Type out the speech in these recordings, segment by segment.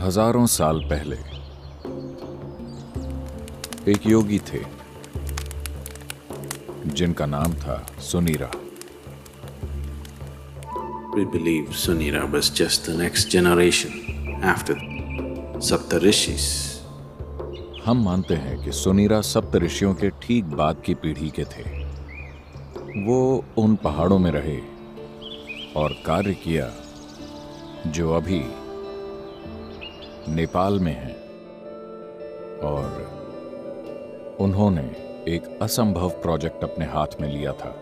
हज़ारों साल पहले एक योगी थे जिनका नाम था Sunira We believe Sunira was just the next generation after Saptarishis. हम मानते हैं कि सुनीरा सप्त ऋषियों के ठीक बाद की पीढ़ी के थे वो उन पहाड़ों में रहे और कार्य किया जो अभी नेपाल में है और उन्होंने एक असंभव प्रोजेक्ट अपने हाथ में लिया था।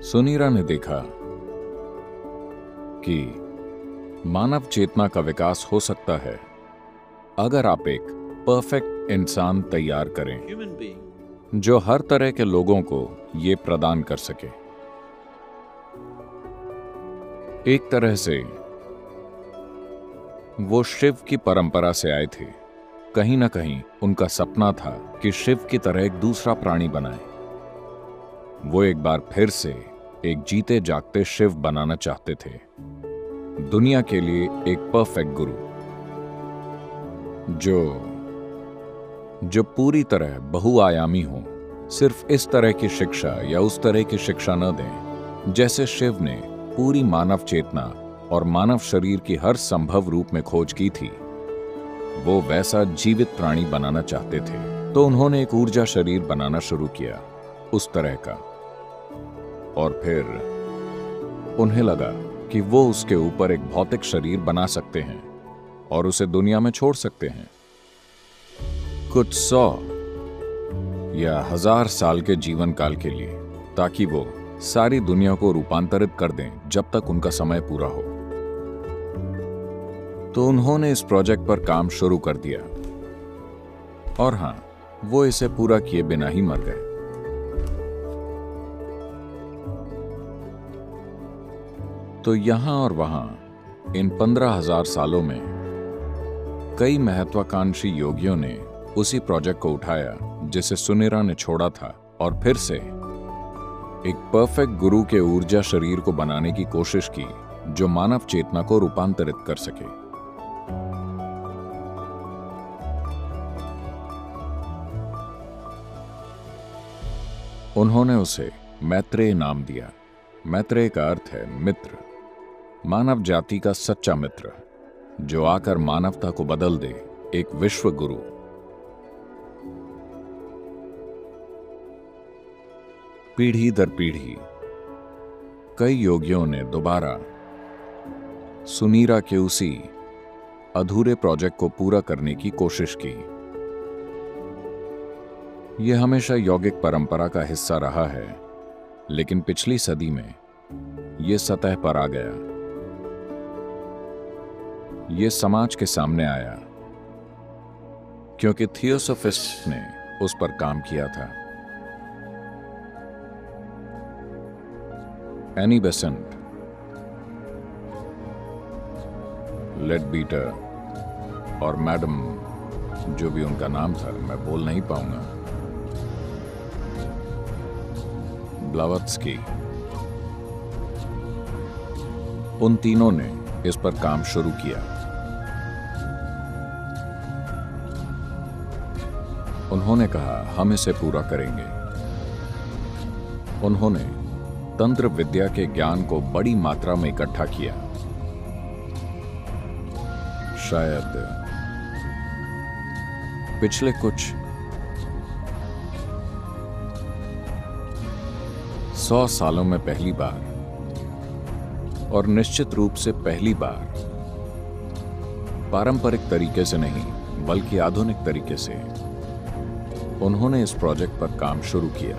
सुनीरा ने देखा कि मानव चेतना का विकास हो सकता है अगर आप एक परफेक्ट इंसान तैयार करें जो हर तरह के लोगों को ये प्रदान कर सके। एक तरह से वो शिव की परंपरा से आए थे। कहीं ना कहीं उनका सपना था कि शिव की तरह एक दूसरा प्राणी बनाए। वो एक बार फिर से एक जीते जागते शिव बनाना चाहते थे। दुनिया के लिए एक परफेक्ट गुरु जो जो पूरी तरह बहुआयामी हो, सिर्फ़ इस तरह की शिक्षा या उस तरह की शिक्षा न दें, जैसे शिव ने पूरी मानव चेतना और मानव शरीर की हर संभव रूप में खोज की थी। वो वैसा जीवित प्राणी बनाना चाहते थे। तो उन्होंने एक ऊर्जा शरीर बनाना शुरू किया, उस तरह का। और फिर उन्हें लगा कि वो उसके ऊपर एक भौतिक शरीर बना सकते हैं और उसे दुनिया में छोड़ सकते हैं। कुछ सौ या हज़ार साल के जीवन काल के लिए, ताकि वो सारी दुनिया को रूपांतरित कर दें जब तक उनका समय पूरा हो। तो उन्होंने इस प्रोजेक्ट पर काम शुरू कर दिया। और हाँ, वो इसे पूरा किए बिना ही मर गए। तो यहाँ और वहाँ, इन पंद्रह हज़ार सालों में, कई महत्वाकांक्षी योगियों ने उसी प्रोजेक्ट को उठाया, जिसे सुनेरा ने छोड़ा था, और फिर से एक परफेक्ट गुरु के ऊर्जा शरीर को बनाने की कोशिश की, जो मानव चेतना को रूपांतरित कर सके। उन्होंने उसे मैत्रेय नाम दिया। मैत्रेय का अर्थ है मित्र। मानव जाति का सच्चा मित्र, जो आकर मानवता को बदल दे, एक विश्व गुरु। पीढ़ी दर पीढ़ी। कई योगियों ने दोबारा सुनीरा के उसी अधूरे प्रोजेक्ट को पूरा करने की कोशिश की। यह हमेशा यौगिक परंपरा का हिस्सा रहा है, लेकिन पिछली सदी में यह सतह पर आ गया। यह समाज के सामने आया, क्योंकि थियोसोफिस्ट ने उस पर काम किया था। एनी बेसेंट लेड बीटर और मैडम जो भी उनका नाम था, मैं बोल नहीं पाऊँगा। ब्लावत्सकी। उन तीनों ने इस पर काम शुरू किया। उन्होंने कहा, हम इसे पूरा करेंगे। उन्होंने तंत्र विद्या के ज्ञान को बड़ी मात्रा में इकट्ठा किया। शायद पिछले कुछ सौ सालों में पहली बार और निश्चित रूप से पहली बार पारंपरिक तरीके से नहीं, बल्कि आधुनिक तरीके से उन्होंने इस प्रोजेक्ट पर काम शुरू किया।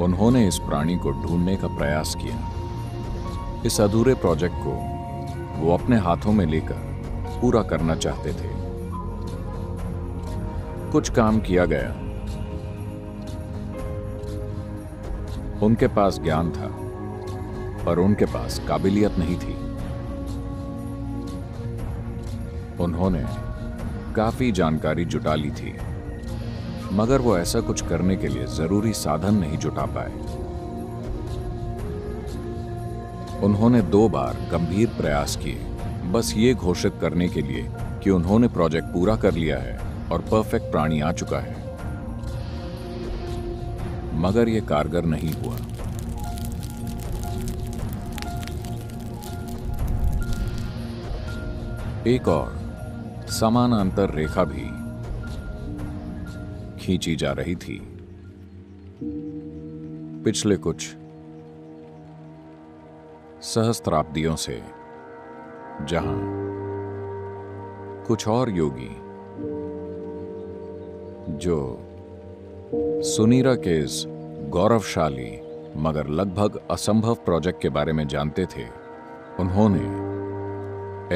उन्होंने इस प्राणी को ढूँढने का प्रयास किया। इस अधूरे प्रोजेक्ट को वो अपने हाथों में लेकर पूरा करना चाहते थे। कुछ काम किया गया। उनके पास ज्ञान था, पर उनके पास काबिलियत नहीं थी। उन्होंने काफ़ी जानकारी जुटा ली थी। मगर वो ऐसा कुछ करने के लिए ज़रूरी साधन नहीं जुटा पाए। उन्होंने दो बार गंभीर प्रयास किए। बस ये घोषित करने के लिए कि उन्होंने प्रोजेक्ट पूरा कर लिया है और परफेक्ट प्राणी आ चुका है। मगर यह कारगर नहीं हुआ। एक और समानांतर रेखा भी खींची जा रही थी। पिछले कुछ सहस्त्राब्दियों से, जहाँ कुछ और योगी, जो सुनीरा के इस गौरवशाली, मगर लगभग असंभव प्रोजेक्ट के बारे में जानते थे, उन्होंने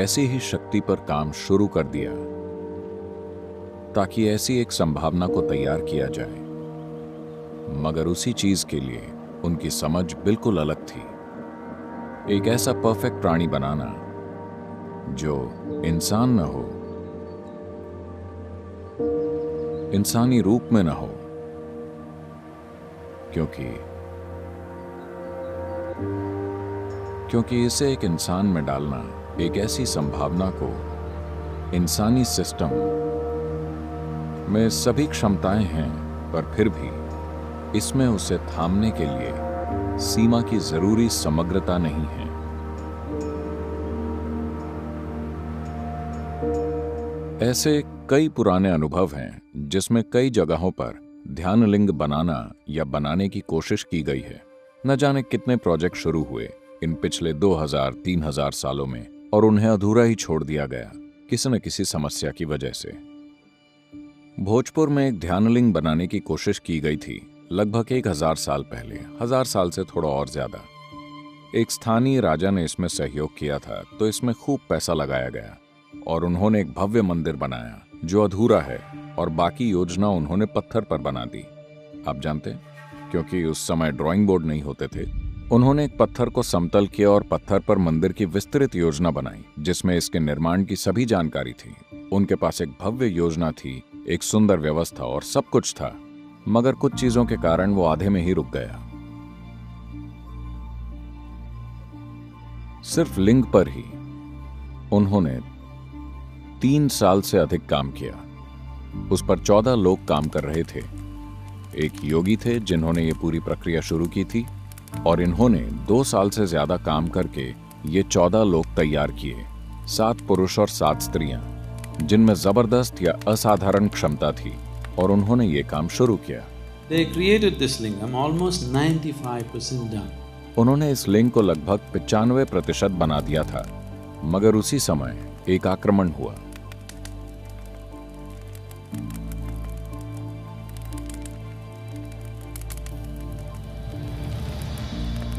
ऐसी ही शक्ति पर काम शुरू कर दिया। ताकि ऐसी एक संभावना को तैयार किया जाए। मगर उसी चीज़ के लिए उनकी समझ बिल्कुल अलग थी। एक ऐसा परफेक्ट प्राणी बनाना, जो इंसान न हो। इंसानी रूप में न हो। क्योंकि क्योंकि इसे एक इंसान में डालना एक ऐसी संभावना को इंसानी सिस्टम में सभी क्षमताएँ हैं, पर फिर भी इसमें उसे थामने के लिए सीमा की ज़रूरी समग्रता नहीं है। ऐसे कई पुराने अनुभव हैं, जिसमें कई जगहों पर ध्यान लिंग बनाना या बनाने की कोशिश की गई है। न जाने कितने प्रोजेक्ट शुरू हुए इन पिछले 2000-3000 सालों में, और उन्हें अधूरा ही छोड़ दिया गया, किसी न किसी समस्या की वजह से। भोजपुर में एक ध्यानलिंग बनाने की कोशिश की गई थी, लगभग एक हज़ार साल पहले, हज़ार साल से थोड़ा और ज़्यादा। एक स्थानीय राजा ने इसमें सहयोग किया था तो इसमें खूब पैसा लगाया गया, और उन्होंने एक भव्य मंदिर बनाया, जो अधूरा है, और बाकी योजना उन्होंने पत्थर पर बना दी। आप जानते? क्योंकि उस समय ड्राइंग बोर्ड नहीं होते थे, उन्होंने एक पत्थर को समतल किया और पत्थर पर मंदिर की विस्तृत योजना बनाई, जिसमें इसके निर्माण की सभी जानकारी थी। उनके पास एक भव्य योजना थी एक सुंदर व्यवस्था और सब कुछ था, मगर कुछ चीज़ों के कारण वो आधे में ही रुक गया। सिर्फ़ लिंग पर ही उन्होंने तीन साल से अधिक काम किया। उस पर चौदह लोग काम कर रहे थे। एक योगी थे जिन्होंने ये पूरी प्रक्रिया शुरू की थी और इन्होंने दो साल से ज़्यादा काम करके ये चौदह लोग तैयार किए, सात पुरुष और सात स्त्रियाँ। जिनमें ज़बरदस्त या असाधारण क्षमता थी और उन्होंने ये काम शुरू किया। They created this lingam almost 95% done. उन्होंने इस लिंग को लगभग पिचानवे प्रतिशत बना दिया था मगर उसी समय एक आक्रमण हुआ।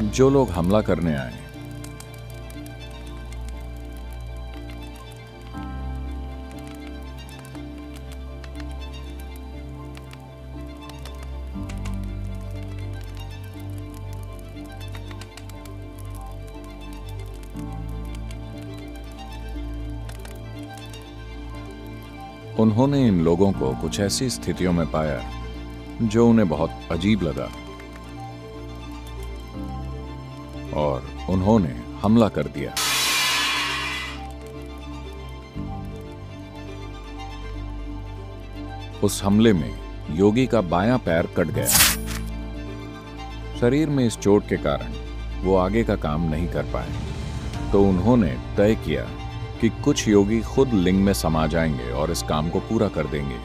जो लोग हमला करने आए उन्होंने इन लोगों को कुछ ऐसी स्थितियों में पाया, जो उन्हें बहुत अजीब लगा। और उन्होंने हमला कर दिया। उस हमले में योगी का बायां पैर कट गया। शरीर में इस चोट के कारण वो आगे का काम नहीं कर पाए तो उन्होंने तय किया कि कुछ योगी खुद लिंग में समा जाएँगे और इस काम को पूरा कर देंगे।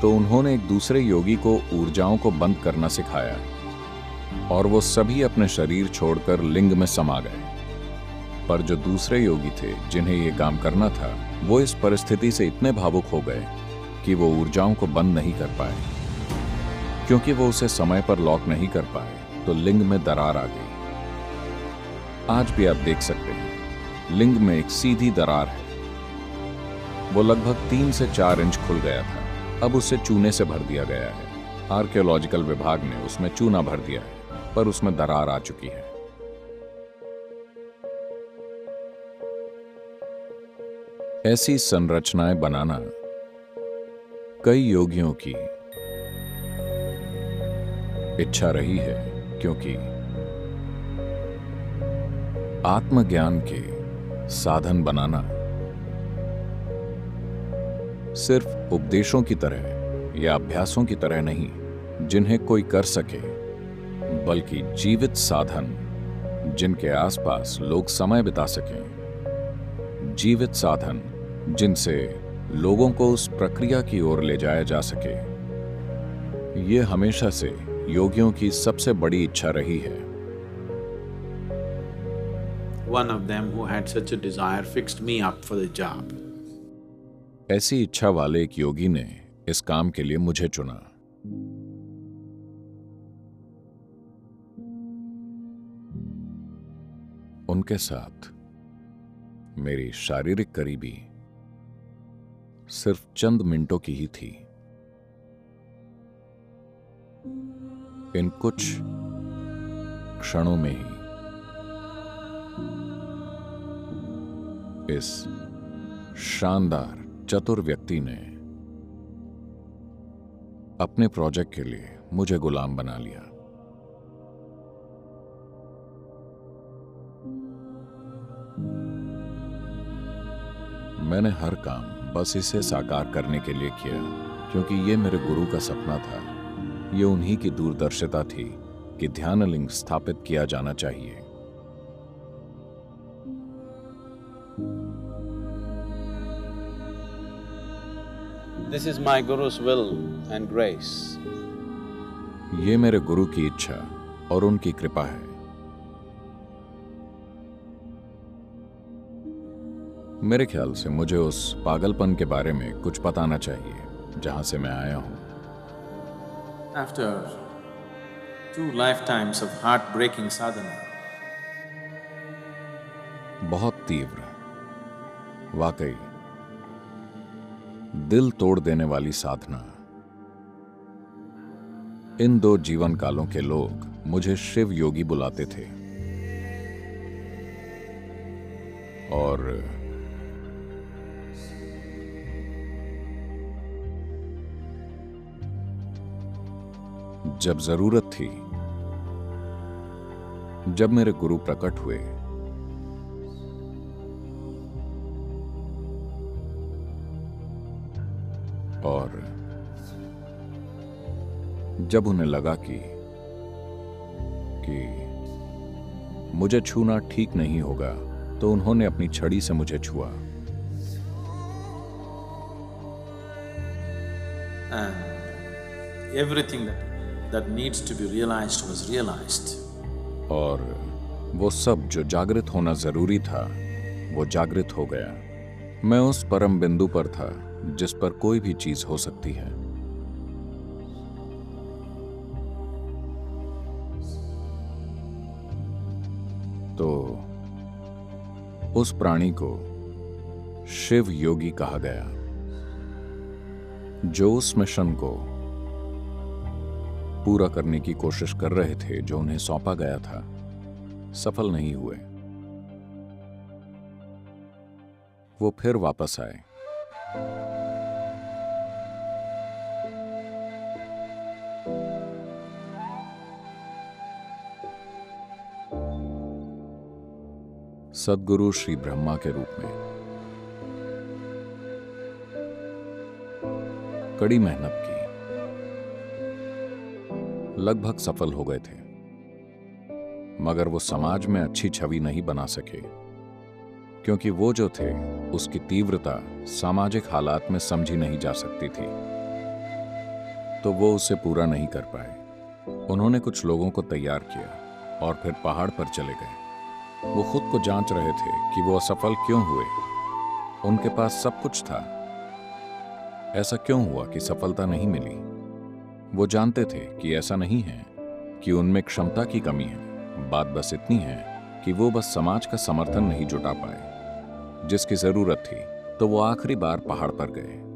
तो उन्होंने एक दूसरे योगी को ऊर्जाओं को बंद करना सिखाया, और वो सभी अपने शरीर छोड़कर लिंग में समा गए। पर जो दूसरे योगी थे, जिन्हें ये काम करना था, वो इस परिस्थिति से इतने भावुक हो गए कि वो ऊर्जाओं को बंद नहीं कर पाए। क्योंकि वो उसे समय पर लॉक नहीं कर पाए तो लिंग में दरार आ गई। आज भी आप देख सकते हैं। लिंग में एक सीधी दरार है। वो लगभग तीन से चार इंच खुल गया था। अब उसे चूने से भर दिया गया है। आर्कियोलॉजिकल विभाग ने उसमें चूना भर दिया है, पर उसमें दरार आ चुकी है। ऐसी संरचनाएँ बनाना कई योगियों की इच्छा रही है, क्योंकि आत्मज्ञान के साधन बनाना। सिर्फ़ उपदेशों की तरह या अभ्यासों की तरह नहीं, जिन्हें कोई कर सके, बल्कि जीवित साधन, जिनके आसपास लोग समय बिता सकें। जीवित साधन, जिनसे लोगों को उस प्रक्रिया की ओर ले जाया जा सके। ये हमेशा से योगियों की सबसे बड़ी इच्छा रही है। One of them who had such a desire fixed me up for the job. ऐसी इच्छा वाले एक योगी ने इस काम के लिए मुझे चुना उनके साथ मेरी शारीरिक करीबी सिर्फ़ चंद मिनटों की ही थी इन कुछ क्षणों में ही इस शानदार चतुर व्यक्ति ने अपने प्रोजेक्ट के लिए मुझे गुलाम बना लिया। मैंने हर काम बस इसे साकार करने के लिए किया, क्योंकि ये मेरे गुरु का सपना था। ये उन्हीं की दूरदर्शिता थी कि ध्यानलिंग स्थापित किया जाना चाहिए। This is my Guru's will and grace. ये मेरे गुरु की इच्छा और उनकी कृपा है मेरे ख्याल से मुझे उस पागलपन के बारे में कुछ बताना चाहिए जहाँ से मैं आया हूँ After two lifetimes of heartbreaking sadhana, बहुत तीव्र वाकई दिल तोड़ देने वाली साधना। इन दो जीवन कालों के लोग मुझे शिव योगी बुलाते थे। और जब ज़रूरत थी, जब मेरे गुरु प्रकट हुए जब उन्हें लगा कि कि मुझे छूना ठीक नहीं होगा तो उन्होंने अपनी छड़ी से मुझे छुआ। And everything that, that needs to be realized was realized. और वो सब जो जागृत होना ज़रूरी था वो जागृत हो गया। मैं उस परम बिंदु पर था जिस पर कोई भी चीज़ हो सकती है। तो उस प्राणी को शिव योगी कहा गया, जो उस मिशन को पूरा करने की कोशिश कर रहे थे, जो उन्हें सौंपा गया था, सफल नहीं हुए। वो फिर वापस आए। सदगुरु श्री ब्रह्मा के रूप में। कड़ी मेहनत की। लगभग सफल हो गए थे। मगर वो समाज में अच्छी छवि नहीं बना सके। क्योंकि वो जो थे, उसकी तीव्रता सामाजिक हालात में समझी नहीं जा सकती थी। तो वो उसे पूरा नहीं कर पाए। उन्होंने कुछ लोगों को तैयार किया और फिर पहाड़ पर चले गए। वो खुद को जाँच रहे थे कि वो असफल क्यों हुए। उनके पास सब कुछ था। ऐसा क्यों हुआ कि सफलता नहीं मिली? वो जानते थे कि ऐसा नहीं है कि उनमें क्षमता की कमी है। बात बस इतनी है कि वो बस समाज का समर्थन नहीं जुटा पाए। जिसकी ज़रूरत थी तो वो आखिरी बार पहाड़ पर गए।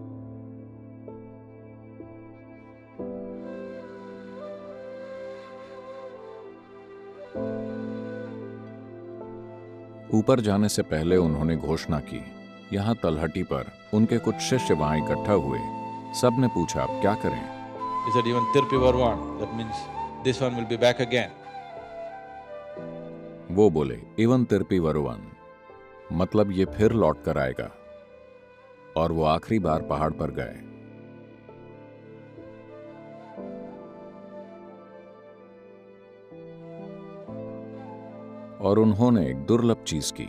ऊपर जाने से पहले उन्होंने घोषणा की। यहाँ तलहटी पर उनके कुछ शिष्य वहाँ इकट्ठा हुए। सबने पूछा अब क्या करें? He said, even Tirpi Varwan, that means this one will be back again. वो बोले इवन तिरपी वरुवन मतलब ये फिर लौट कर आएगा। और वो आखिरी बार पहाड़ पर गए। और उन्होंने एक दुर्लभ चीज़ की।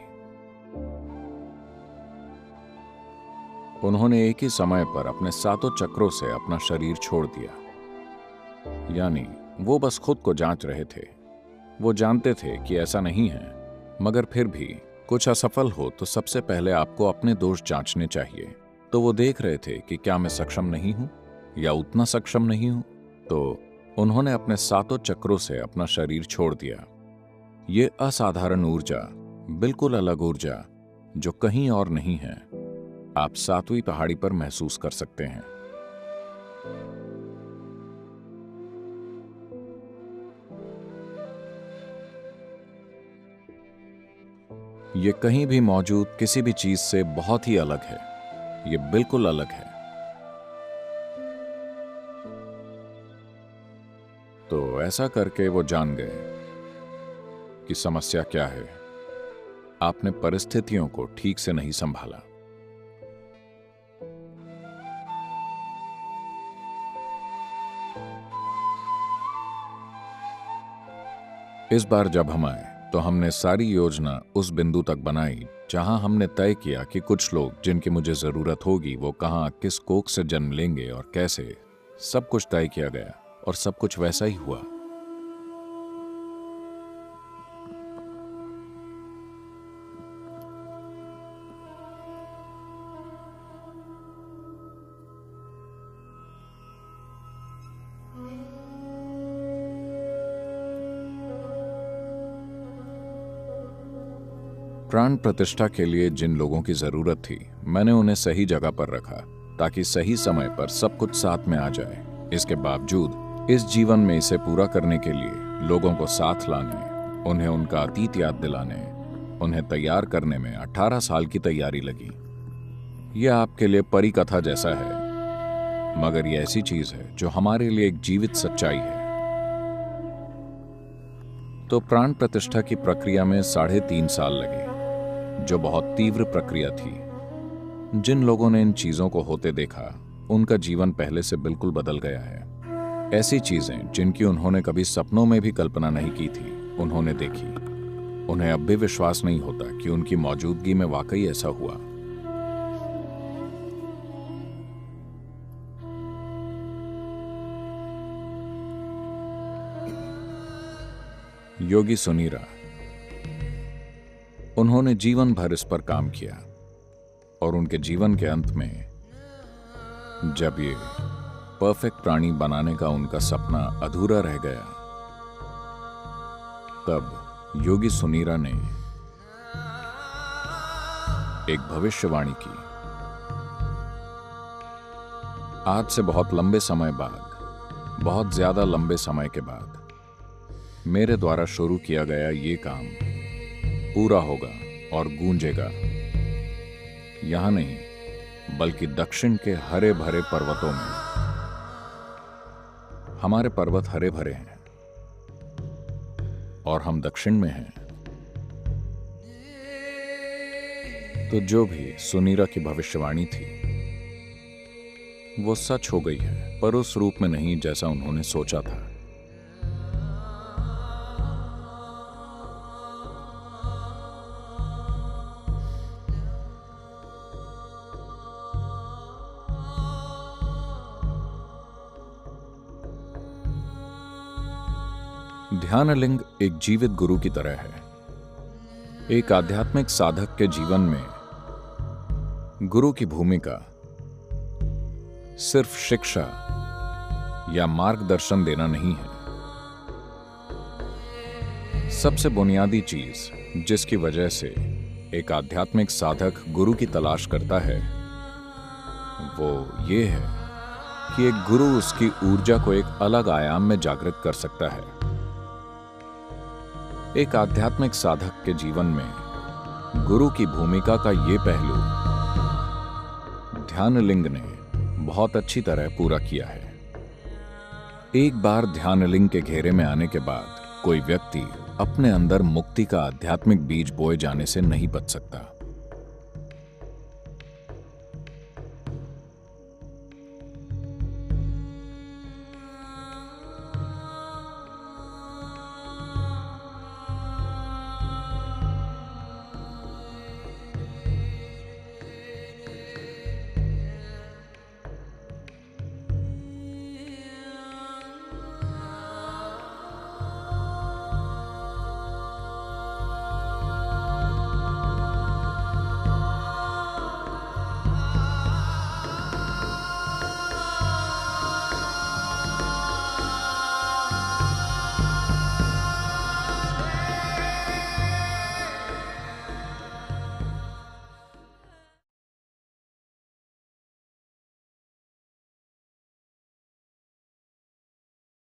उन्होंने एक ही समय पर अपने सातों चक्रों से अपना शरीर छोड़ दिया। यानी, वो बस खुद को जाँच रहे थे। वो जानते थे कि ऐसा नहीं है, मगर फिर भी कुछ असफल हो तो सबसे पहले आपको अपने दोष जांचने चाहिए। तो वो देख रहे थे कि क्या मैं सक्षम नहीं हूँ, या उतना सक्षम नहीं हूँ। तो उन्होंने अपने सातों चक्रों से अपना शरीर छोड़ दिया। ये असाधारण ऊर्जा, बिल्कुल अलग ऊर्जा, जो कहीं और नहीं है। आप सातवीं पहाड़ी पर महसूस कर सकते हैं। ये कहीं भी मौजूद किसी भी चीज़ से बहुत ही अलग है। ये बिल्कुल अलग है। तो ऐसा करके वो जान गए। कि समस्या क्या है। आपने परिस्थितियों को ठीक से नहीं संभाला। इस बार जब हम आए तो हमने सारी योजना उस बिंदु तक बनाई, जहाँ हमने तय किया कि कुछ लोग जिनकी मुझे ज़रूरत होगी, वो कहाँ किस कोख से जन्म लेंगे और कैसे, सब कुछ तय किया गया और सब कुछ वैसा ही हुआ। प्राण प्रतिष्ठा के लिए जिन लोगों की ज़रूरत थी, मैंने उन्हें सही जगह पर रखा, ताकि सही समय पर सब कुछ साथ में आ जाए। इसके बावजूद, इस जीवन में इसे पूरा करने के लिए लोगों को साथ लाने, उन्हें उनका अतीत याद दिलाने, उन्हें तैयार करने में 18 साल की तैयारी लगी। यह आपके लिए परी कथा जैसा है, मगर यह ऐसी चीज़ है जो हमारे लिए एक जीवित सच्चाई है। तो प्राण प्रतिष्ठा की प्रक्रिया में साढ़े तीन साल लगे। जो बहुत तीव्र प्रक्रिया थी। जिन लोगों ने इन चीज़ों को होते देखा, उनका जीवन पहले से बिल्कुल बदल गया है। ऐसी चीज़ें जिनकी उन्होंने कभी सपनों में भी कल्पना नहीं की थी, उन्होंने देखी। उन्हें अब भी विश्वास नहीं होता कि उनकी मौजूदगी में वाकई ऐसा हुआ। योगी सुनीरा उन्होंने जीवन भर इस पर काम किया और उनके जीवन के अंत में जब ये परफेक्ट प्राणी बनाने का उनका सपना अधूरा रह गया, तब योगी सुनीरा ने एक भविष्यवाणी की। आज से बहुत लंबे समय बाद, बहुत ज़्यादा लंबे समय के बाद मेरे द्वारा शुरू किया गया ये काम पूरा होगा और गूंजेगा। यहाँ नहीं, बल्कि दक्षिण के हरे भरे पर्वतों में। हमारे पर्वत हरे भरे हैं, और हम दक्षिण में हैं। तो जो भी सुनीरा की भविष्यवाणी थी, वो सच हो गई है, पर उस रूप में नहीं जैसा उन्होंने सोचा था। ध्यानलिंग एक जीवित गुरु की तरह है। एक आध्यात्मिक साधक के जीवन में गुरु की भूमिका सिर्फ़ शिक्षा या मार्गदर्शन देना नहीं है। सबसे बुनियादी चीज़ जिसकी वजह से एक आध्यात्मिक साधक गुरु की तलाश करता है, वो ये है कि एक गुरु उसकी ऊर्जा को एक अलग आयाम में जागृत कर सकता है। एक आध्यात्मिक साधक के जीवन में गुरु की भूमिका का ये पहलू, ध्यानलिंग ने बहुत अच्छी तरह पूरा किया है। एक बार ध्यानलिंग के घेरे में आने के बाद कोई व्यक्ति अपने अंदर मुक्ति का आध्यात्मिक बीज बोए जाने से नहीं बच सकता।